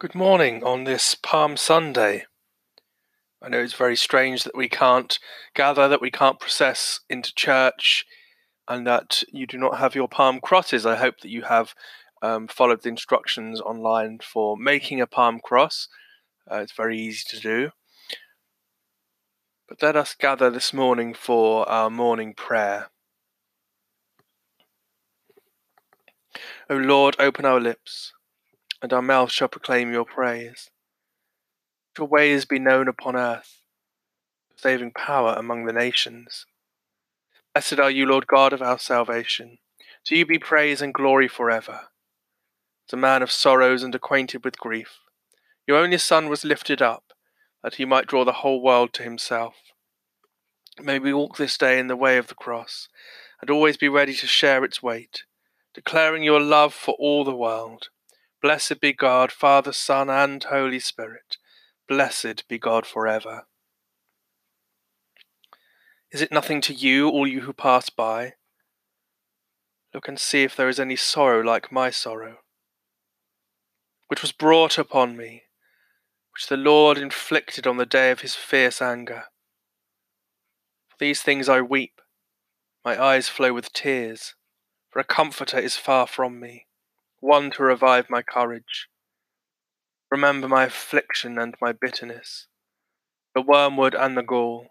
Good morning on this Palm Sunday. I know it's very strange that we can't gather, that we can't process into church, and that you do not have your palm crosses. I hope that you have um, followed the instructions online for making a palm cross. Uh, it's very easy to do. But let us gather this morning for our morning prayer. O Lord, open our lips and our mouth shall proclaim your praise. Your ways be known upon earth, saving power among the nations. Blessed are you, Lord God of our salvation. To you be praise and glory forever. As a man of sorrows and acquainted with grief, your only Son was lifted up, that he might draw the whole world to himself. May we walk this day in the way of the cross, and always be ready to share its weight, declaring your love for all the world Blessed be God, Father, Son, and Holy Spirit. Blessed be God forever. Is it nothing to you, all you who pass by? Look and see if there is any sorrow like my sorrow, which was brought upon me, which the Lord inflicted on the day of his fierce anger. For these things I weep, my eyes flow with tears, for a comforter is far from me one to revive my courage. Remember my affliction and my bitterness, the wormwood and the gall.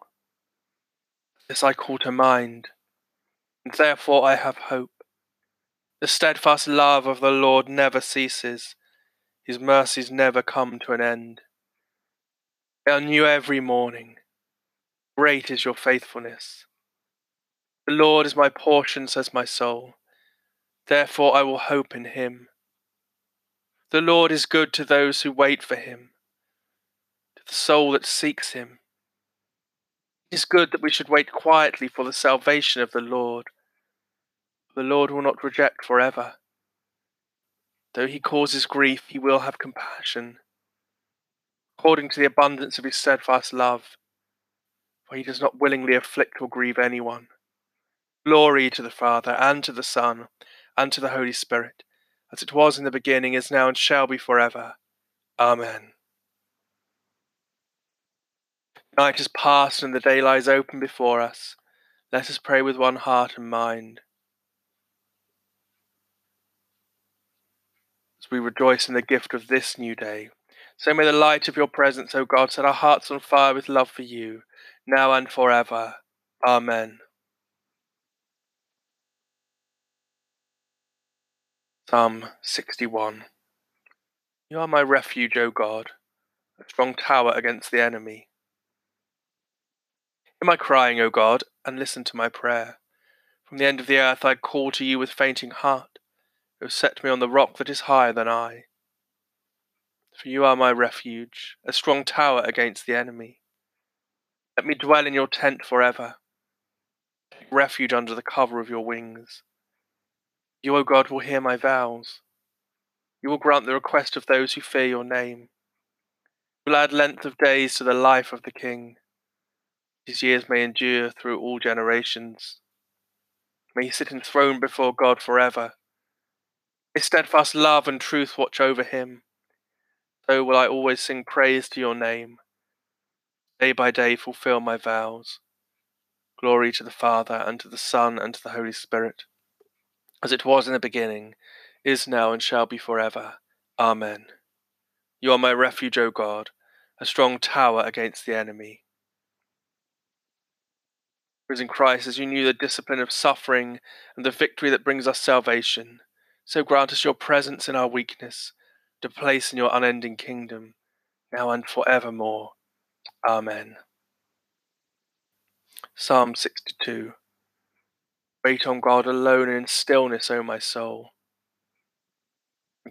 This I call to mind, and therefore I have hope. The steadfast love of the Lord never ceases, his mercies never come to an end. They are new every morning. Great is your faithfulness. The Lord is my portion, says my soul. Therefore I will hope in him. The Lord is good to those who wait for him, to the soul that seeks him. It is good that we should wait quietly for the salvation of the Lord. The Lord will not reject forever. Though he causes grief, he will have compassion, according to the abundance of his steadfast love, for he does not willingly afflict or grieve anyone. Glory to the Father, and to the Son, and to the Holy Spirit, as it was in the beginning, is now, and shall be forever. Amen. Night is past, and the day lies open before us. Let us pray with one heart and mind. As we rejoice in the gift of this new day, so may the light of your presence, O God, set our hearts on fire with love for you, now and forever. Amen. Psalm 61 You are my refuge, O God, a strong tower against the enemy. Hear my crying, O God, and listen to my prayer. From the end of the earth I call to you with fainting heart, have set me on the rock that is higher than I. For you are my refuge, a strong tower against the enemy. Let me dwell in your tent forever, take refuge under the cover of your wings. You, O God, will hear my vows. You will grant the request of those who fear your name. You will add length of days to the life of the king. His years may endure through all generations. May he sit enthroned before God forever. His steadfast love and truth watch over him. So will I always sing praise to your name. Day by day fulfill my vows. Glory to the Father, and to the Son, and to the Holy Spirit as it was in the beginning, is now, and shall be forever. Amen. You are my refuge, O God, a strong tower against the enemy. Risen Christ, as you knew the discipline of suffering and the victory that brings us salvation, so grant us your presence in our weakness, to place in your unending kingdom, now and for evermore. Amen. Psalm 62 Wait on God alone in stillness, O my soul.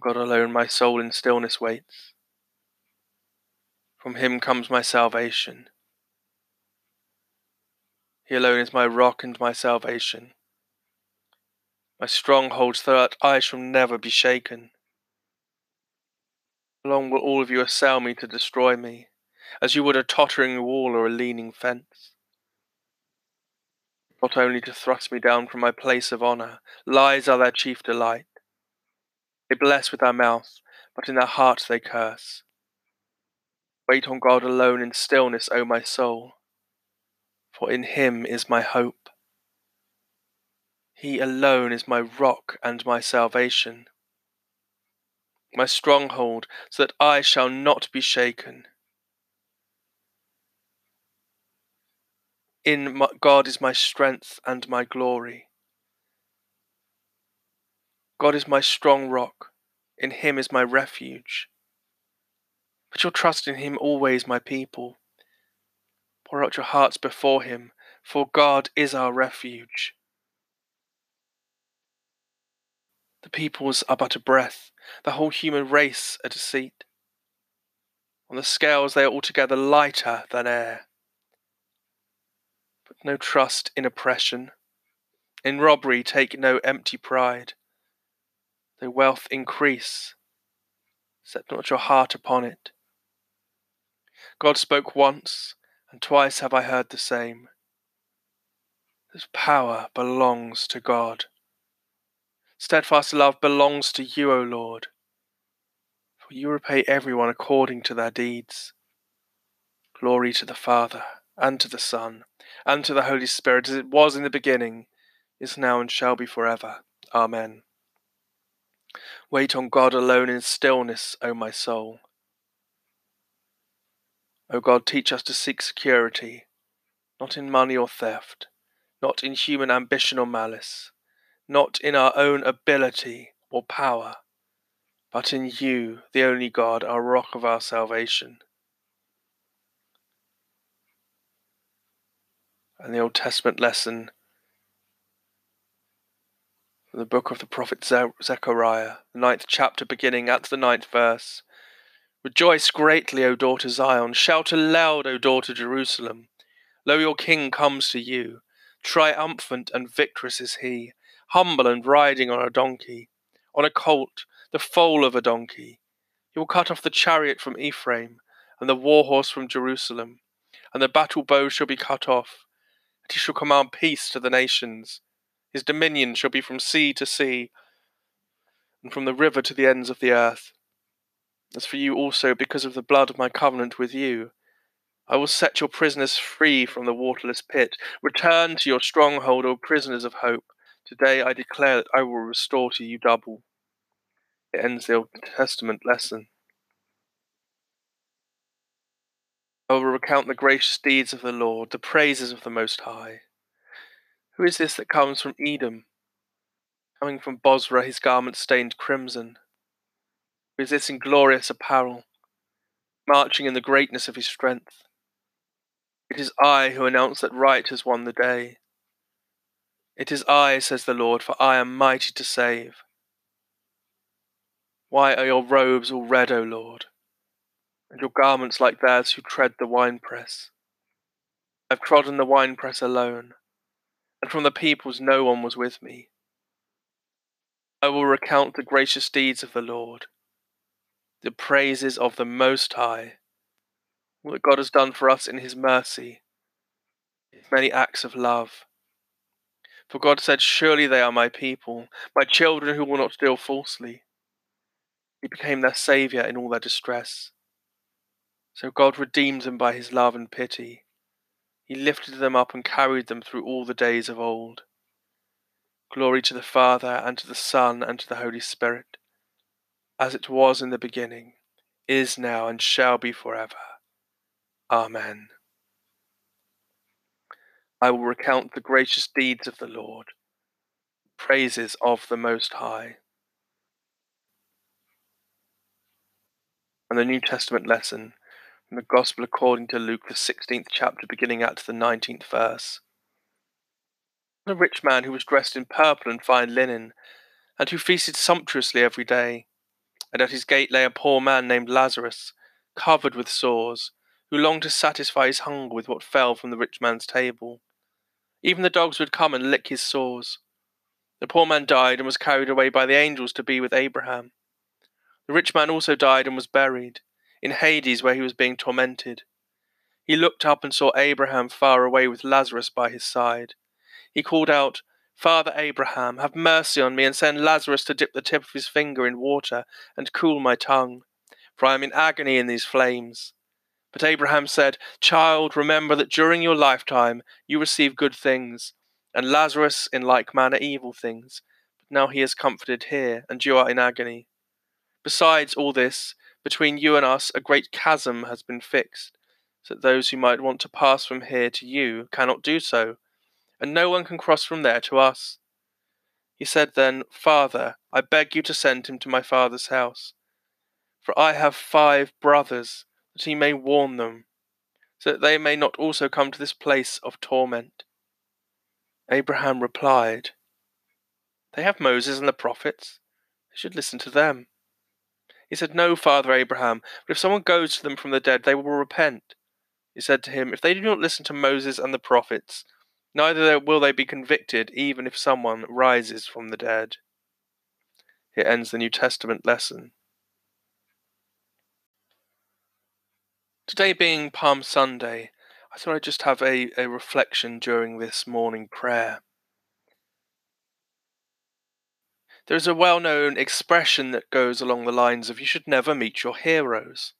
God alone my soul in stillness waits. From him comes my salvation. He alone is my rock and my salvation, my stronghold, so that I shall never be shaken. Long will all of you assail me to destroy me, as you would a tottering wall or a leaning fence? Not only to thrust me down from my place of honour, lies are their chief delight. They bless with their mouth, but in their heart they curse. Wait on God alone in stillness, O my soul, for in him is my hope. He alone is my rock and my salvation, my stronghold, so that I shall not be shaken. In God is my strength and my glory. God is my strong rock, in him is my refuge. Put your trust in him always, my people. Pour out your hearts before him, for God is our refuge. The peoples are but a breath, the whole human race a deceit. On the scales they are altogether lighter than air no trust in oppression. In robbery take no empty pride. Though wealth increase, set not your heart upon it. God spoke once, and twice have I heard the same. This power belongs to God. Steadfast love belongs to you, O Lord, for you repay everyone according to their deeds. Glory to the Father, and to the Son, and to the Holy Spirit, as it was in the beginning, is now, and shall be forever. Amen. Wait on God alone in stillness, O my soul. O God, teach us to seek security, not in money or theft, not in human ambition or malice, not in our own ability or power, but in you, the only God, our rock of our salvation. And the Old Testament lesson from the book of the prophet Zechariah, the ninth chapter, beginning at the ninth verse. Rejoice greatly, O daughter Zion. Shout aloud, O daughter Jerusalem. Lo, your king comes to you. Triumphant and victorious is he, humble and riding on a donkey, on a colt, the foal of a donkey. He will cut off the chariot from Ephraim, and the war horse from Jerusalem, and the battle bow shall be cut off and he shall command peace to the nations. His dominion shall be from sea to sea, and from the river to the ends of the earth. As for you also, because of the blood of my covenant with you, I will set your prisoners free from the waterless pit. Return to your stronghold, O prisoners of hope. Today I declare that I will restore to you double. It ends the Old Testament lesson. I will recount the gracious deeds of the Lord, the praises of the Most High. Who is this that comes from Edom? Coming from Bozrah, his garment stained crimson. Who is this in glorious apparel, marching in the greatness of his strength? It is I who announce that right has won the day. It is I, says the Lord, for I am mighty to save. Why are your robes all red, O Lord? And your garments like theirs who tread the winepress. I have trodden the winepress alone, and from the peoples no one was with me. I will recount the gracious deeds of the Lord, the praises of the Most High, what God has done for us in his mercy, his many acts of love. For God said, Surely they are my people, my children who will not deal falsely. He became their Saviour in all their distress. So God redeemed them by his love and pity. He lifted them up and carried them through all the days of old. Glory to the Father, and to the Son, and to the Holy Spirit, as it was in the beginning, is now, and shall be forever. Amen. I will recount the gracious deeds of the Lord, praises of the Most High. And the New Testament lesson from the Gospel according to Luke, the 16th chapter, beginning at the 19th verse. A rich man who was dressed in purple and fine linen, and who feasted sumptuously every day. And at his gate lay a poor man named Lazarus, covered with sores, who longed to satisfy his hunger with what fell from the rich man's table. Even the dogs would come and lick his sores. The poor man died and was carried away by the angels to be with Abraham. The rich man also died and was buried in Hades where he was being tormented. He looked up and saw Abraham far away with Lazarus by his side. He called out, Father Abraham, have mercy on me and send Lazarus to dip the tip of his finger in water and cool my tongue, for I am in agony in these flames. But Abraham said, Child, remember that during your lifetime you received good things, and Lazarus in like manner evil things. But now he is comforted here, and you are in agony. Besides all this, between you and us a great chasm has been fixed, so that those who might want to pass from here to you cannot do so and no one can cross from there to us. He said then, Father, I beg you to send him to my father's house. For I have five brothers, that he may warn them, so that they may not also come to this place of torment. Abraham replied, They have Moses and the prophets. They should listen to them. He said, No, Father Abraham, but if someone goes to them from the dead, they will repent. He said to him, If they do not listen to Moses and the prophets, Neither will they be convicted, even if someone rises from the dead. Here ends the New Testament lesson. Today being Palm Sunday, I thought I'd just have a, a reflection during this morning prayer. There's a well known expression that goes along the lines of you should never meet your heroes.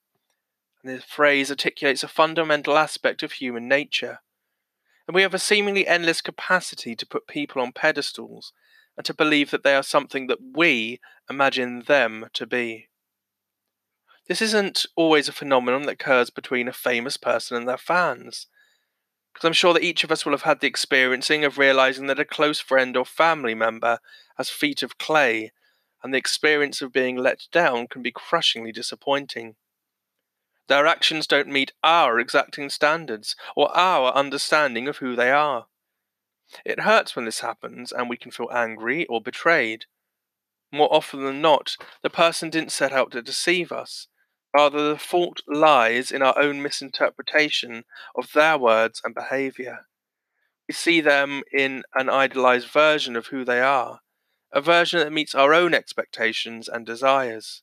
And this phrase articulates a fundamental aspect of human nature and we have a seemingly endless capacity to put people on pedestals and to believe that they are something that we imagine them to be. This isn't always a phenomenon that occurs between a famous person and their fans, because I'm sure that each of us will have had the experiencing of realizing that a close friend or family member has feet of clay, and the experience of being let down can be crushingly disappointing. Their actions don't meet our exacting standards or our understanding of who they are. It hurts when this happens and we can feel angry or betrayed. More often than not, the person didn't set out to deceive us. Rather, the fault lies in our own misinterpretation of their words and behaviour. We see them in an idealized version of who they are, a version that meets our own expectations and desires.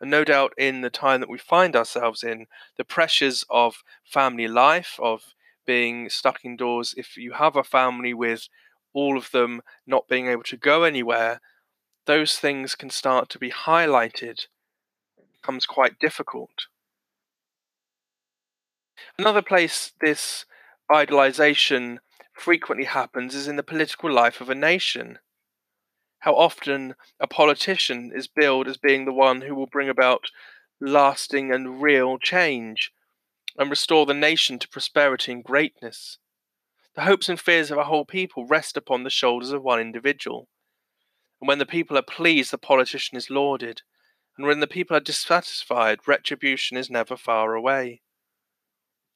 And no doubt, in the time that we find ourselves in, the pressures of family life, of being stuck indoors, if you have a family with all of them not being able to go anywhere, those things can start to be highlighted. It becomes quite difficult. Another place this idolization frequently happens is in the political life of a nation how often a politician is billed as being the one who will bring about lasting and real change and restore the nation to prosperity and greatness. The hopes and fears of a whole people rest upon the shoulders of one individual. And when the people are pleased, the politician is lauded. And when the people are dissatisfied, retribution is never far away.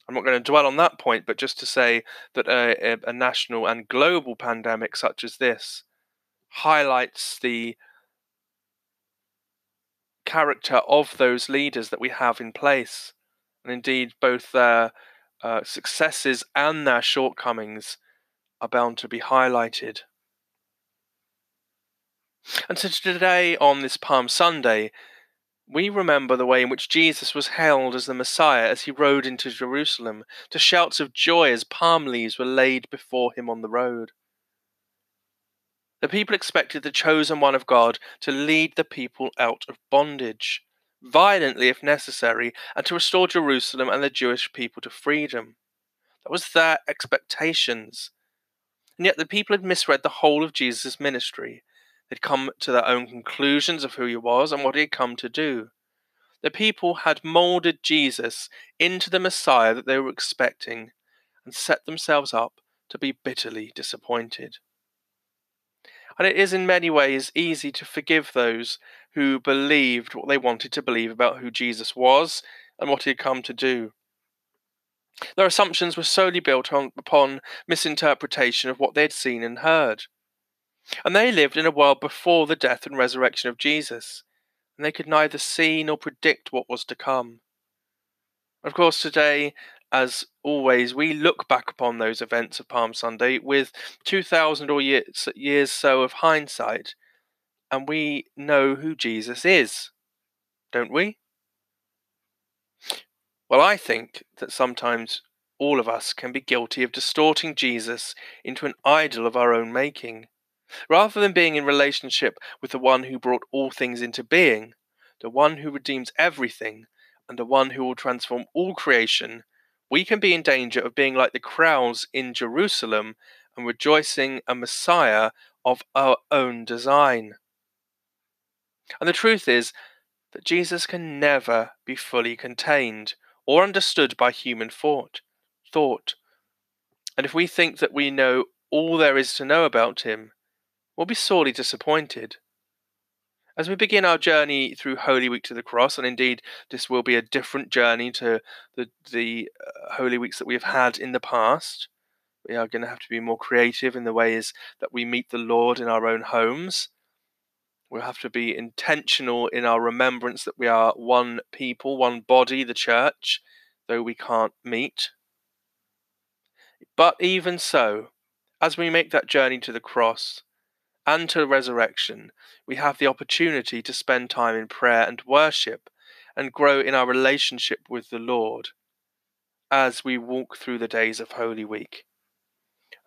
I'm not going to dwell on that point, but just to say that a, a, national and global pandemic such as this highlights the character of those leaders that we have in place, and indeed both their uh, successes and their shortcomings are bound to be highlighted. And so today, on this Palm Sunday, we remember the way in which Jesus was hailed as the Messiah as he rode into Jerusalem, to shouts of joy as palm leaves were laid before him on the road. The people expected the chosen one of God to lead the people out of bondage, violently if necessary, and to restore Jerusalem and the Jewish people to freedom. That was their expectations. And yet the people had misread the whole of Jesus' ministry. They'd come to their own conclusions of who he was and what he had come to do. The people had moulded Jesus into the Messiah that they were expecting and set themselves up to be bitterly disappointed and it is in many ways easy to forgive those who believed what they wanted to believe about who Jesus was and what he had come to do. Their assumptions were solely built on, upon misinterpretation of what they had seen and heard. And they lived in a world before the death and resurrection of Jesus, and they could neither see nor predict what was to come. Of course, today as always, we look back upon those events of Palm Sunday with 2,000 or years, years so of hindsight, and we know who Jesus is, don't we? Well, I think that sometimes all of us can be guilty of distorting Jesus into an idol of our own making. Rather than being in relationship with the one who brought all things into being, the one who redeems everything, and the one who will transform all creation, we can be in danger of being like the crowds in Jerusalem and rejoicing a Messiah of our own design. And the truth is that Jesus can never be fully contained or understood by human thought. Thought. And if we think that we know all there is to know about him, we'll be sorely disappointed. As we begin our journey through Holy Week to the Cross, and indeed this will be a different journey to the, the uh, Holy Weeks that we have had in the past, we are going to have to be more creative in the ways that we meet the Lord in our own homes. We'll have to be intentional in our remembrance that we are one people, one body, the church, though we can't meet. But even so, as we make that journey to the cross, and to resurrection, we have the opportunity to spend time in prayer and worship and grow in our relationship with the Lord as we walk through the days of Holy Week.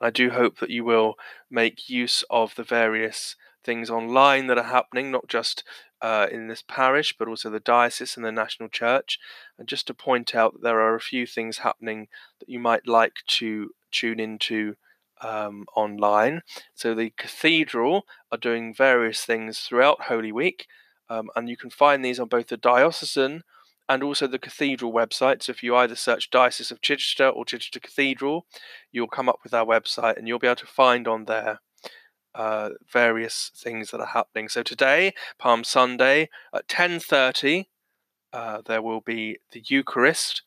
I do hope that you will make use of the various things online that are happening, not just uh, in this parish, but also the diocese and the national church. And just to point out that there are a few things happening that you might like to tune into um, online. So the cathedral are doing various things throughout Holy Week, um, and you can find these on both the diocesan and also the cathedral website. So if you either search Diocese of Chichester or Chichester Cathedral, you'll come up with our website, and you'll be able to find on there. Uh, various things that are happening. So today, Palm Sunday at 10:30, uh, there will be the Eucharist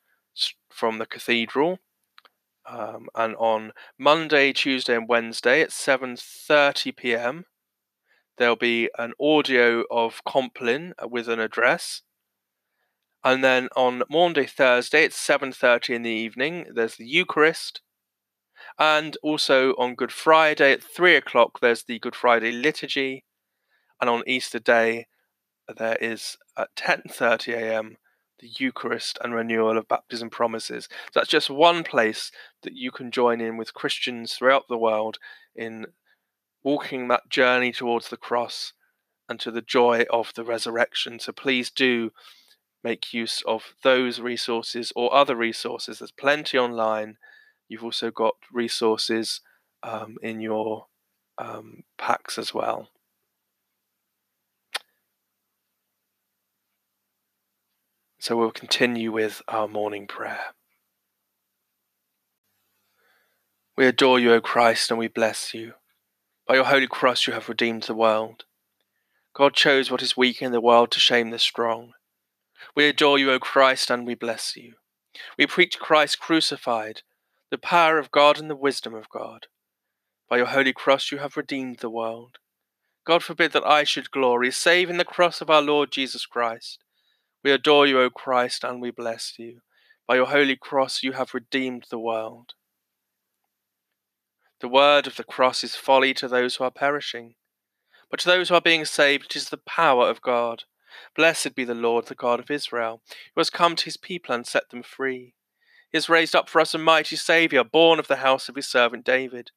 from the cathedral. Um, and on Monday, Tuesday, and Wednesday at 7:30 p.m., there'll be an audio of Compline uh, with an address. And then on Monday, Thursday, it's 7:30 in the evening. There's the Eucharist, and also on Good Friday at three o'clock, there's the Good Friday liturgy, and on Easter Day, there is at 10:30 a.m the Eucharist and renewal of baptism promises. So that's just one place that you can join in with Christians throughout the world in walking that journey towards the cross and to the joy of the resurrection. So please do make use of those resources or other resources. There's plenty online. You've also got resources um, in your um, packs as well. So we'll continue with our morning prayer. We adore you, O Christ, and we bless you. By your holy cross you have redeemed the world. God chose what is weak in the world to shame the strong. We adore you, O Christ, and we bless you. We preach Christ crucified, the power of God and the wisdom of God. By your holy cross you have redeemed the world. God forbid that I should glory, save in the cross of our Lord Jesus Christ we adore you, O Christ, and we bless you. By your holy cross you have redeemed the world. The word of the cross is folly to those who are perishing, but to those who are being saved it is the power of God. Blessed be the Lord, the God of Israel, who has come to his people and set them free. He has raised up for us a mighty Saviour, born of the house of his servant David.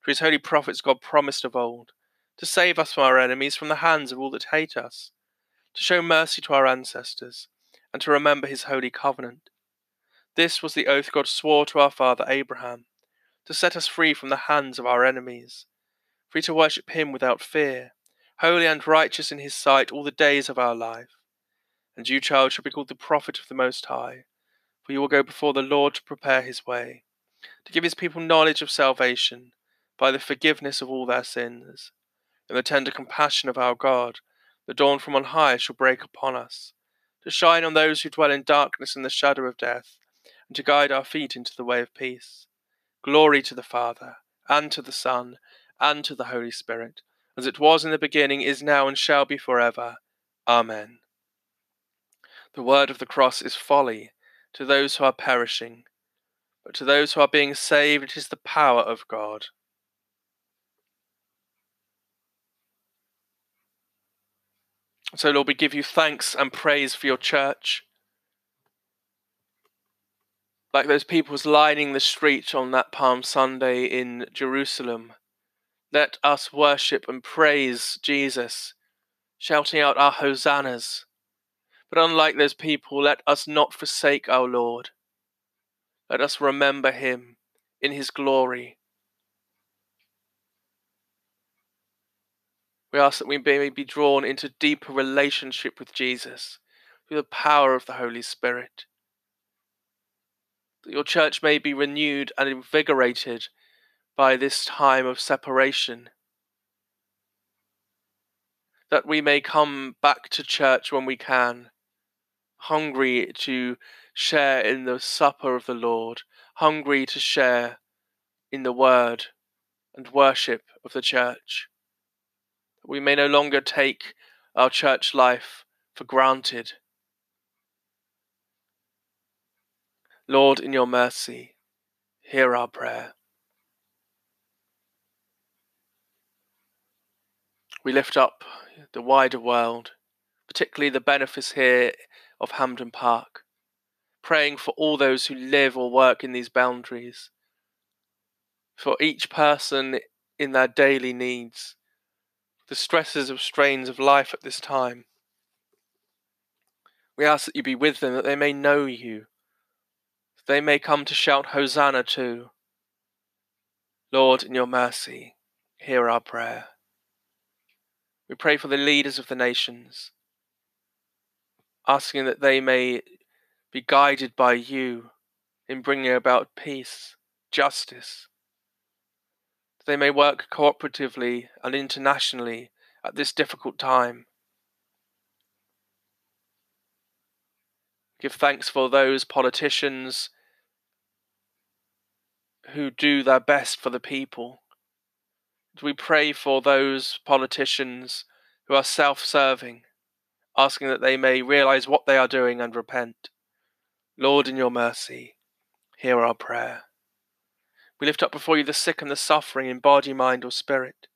For his holy prophets God promised of old, to save us from our enemies, from the hands of all that hate us to show mercy to our ancestors, and to remember his holy covenant. This was the oath God swore to our father Abraham, to set us free from the hands of our enemies, free to worship him without fear, holy and righteous in his sight all the days of our life. And you, child, shall be called the prophet of the Most High, for you will go before the Lord to prepare his way, to give his people knowledge of salvation, by the forgiveness of all their sins, in the tender compassion of our God the dawn from on high shall break upon us, to shine on those who dwell in darkness and the shadow of death, and to guide our feet into the way of peace. Glory to the Father, and to the Son, and to the Holy Spirit, as it was in the beginning, is now, and shall be for ever. Amen. The word of the cross is folly to those who are perishing, but to those who are being saved it is the power of God. So, Lord, we give you thanks and praise for your church. like those peoples lining the street on that Palm Sunday in Jerusalem. Let us worship and praise Jesus, shouting out our hosannas. But unlike those people, let us not forsake our Lord. Let us remember him in his glory. We ask that we may be drawn into deeper relationship with Jesus through the power of the Holy Spirit. That your church may be renewed and invigorated by this time of separation. That we may come back to church when we can, hungry to share in the supper of the Lord, hungry to share in the word and worship of the church. We may no longer take our church life for granted. Lord, in your mercy, hear our prayer. We lift up the wider world, particularly the benefice here of Hampden Park, praying for all those who live or work in these boundaries, for each person in their daily needs, the stresses of strains of life at this time. We ask that you be with them, that they may know you, that they may come to shout Hosanna too. Lord, in your mercy, hear our prayer. We pray for the leaders of the nations, asking that they may be guided by you in bringing about peace, justice, they may work cooperatively and internationally at this difficult time. Give thanks for those politicians who do their best for the people. We pray for those politicians who are self serving, asking that they may realize what they are doing and repent. Lord, in your mercy, hear our prayer. We lift up before you the sick and the suffering in body, mind, or spirit.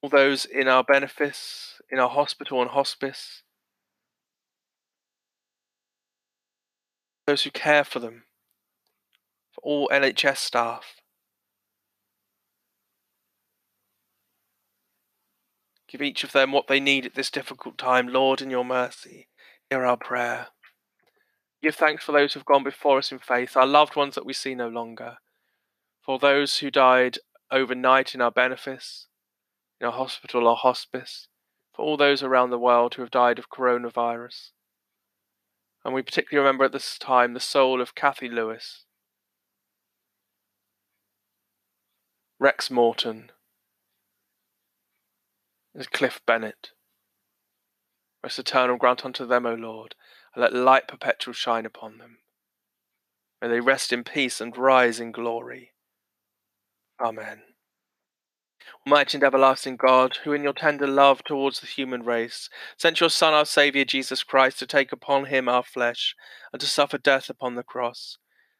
All those in our benefice, in our hospital and hospice, those who care for them, for all NHS staff. Give each of them what they need at this difficult time, Lord, in your mercy. Hear our prayer. Give thanks for those who have gone before us in faith, our loved ones that we see no longer, for those who died overnight in our benefice, in our hospital or hospice, for all those around the world who have died of coronavirus. And we particularly remember at this time the soul of Kathy Lewis, Rex Morton, and Cliff Bennett. Rest eternal grant unto them, O Lord, and let light perpetual shine upon them. May they rest in peace and rise in glory. Amen. Almighty and everlasting God, who in your tender love towards the human race sent your Son, our Saviour Jesus Christ, to take upon him our flesh and to suffer death upon the cross,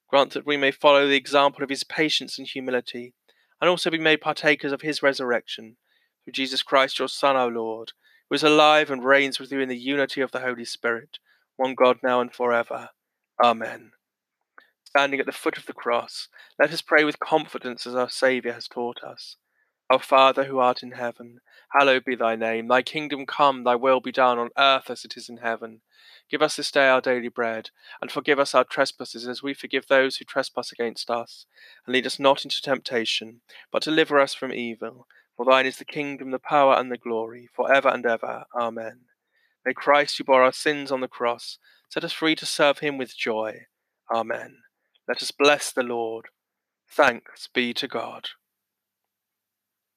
grant that we may follow the example of his patience and humility, and also be made partakers of his resurrection, through Jesus Christ, your Son, our Lord, who is alive and reigns with you in the unity of the Holy Spirit one God now and forever. Amen. Standing at the foot of the cross, let us pray with confidence as our Saviour has taught us. Our Father who art in heaven, hallowed be thy name. Thy kingdom come, thy will be done on earth as it is in heaven. Give us this day our daily bread, and forgive us our trespasses as we forgive those who trespass against us. And lead us not into temptation, but deliver us from evil. For thine is the kingdom, the power, and the glory, for ever and ever. Amen. May Christ, who bore our sins on the cross, set us free to serve him with joy. Amen. Let us bless the Lord. Thanks be to God.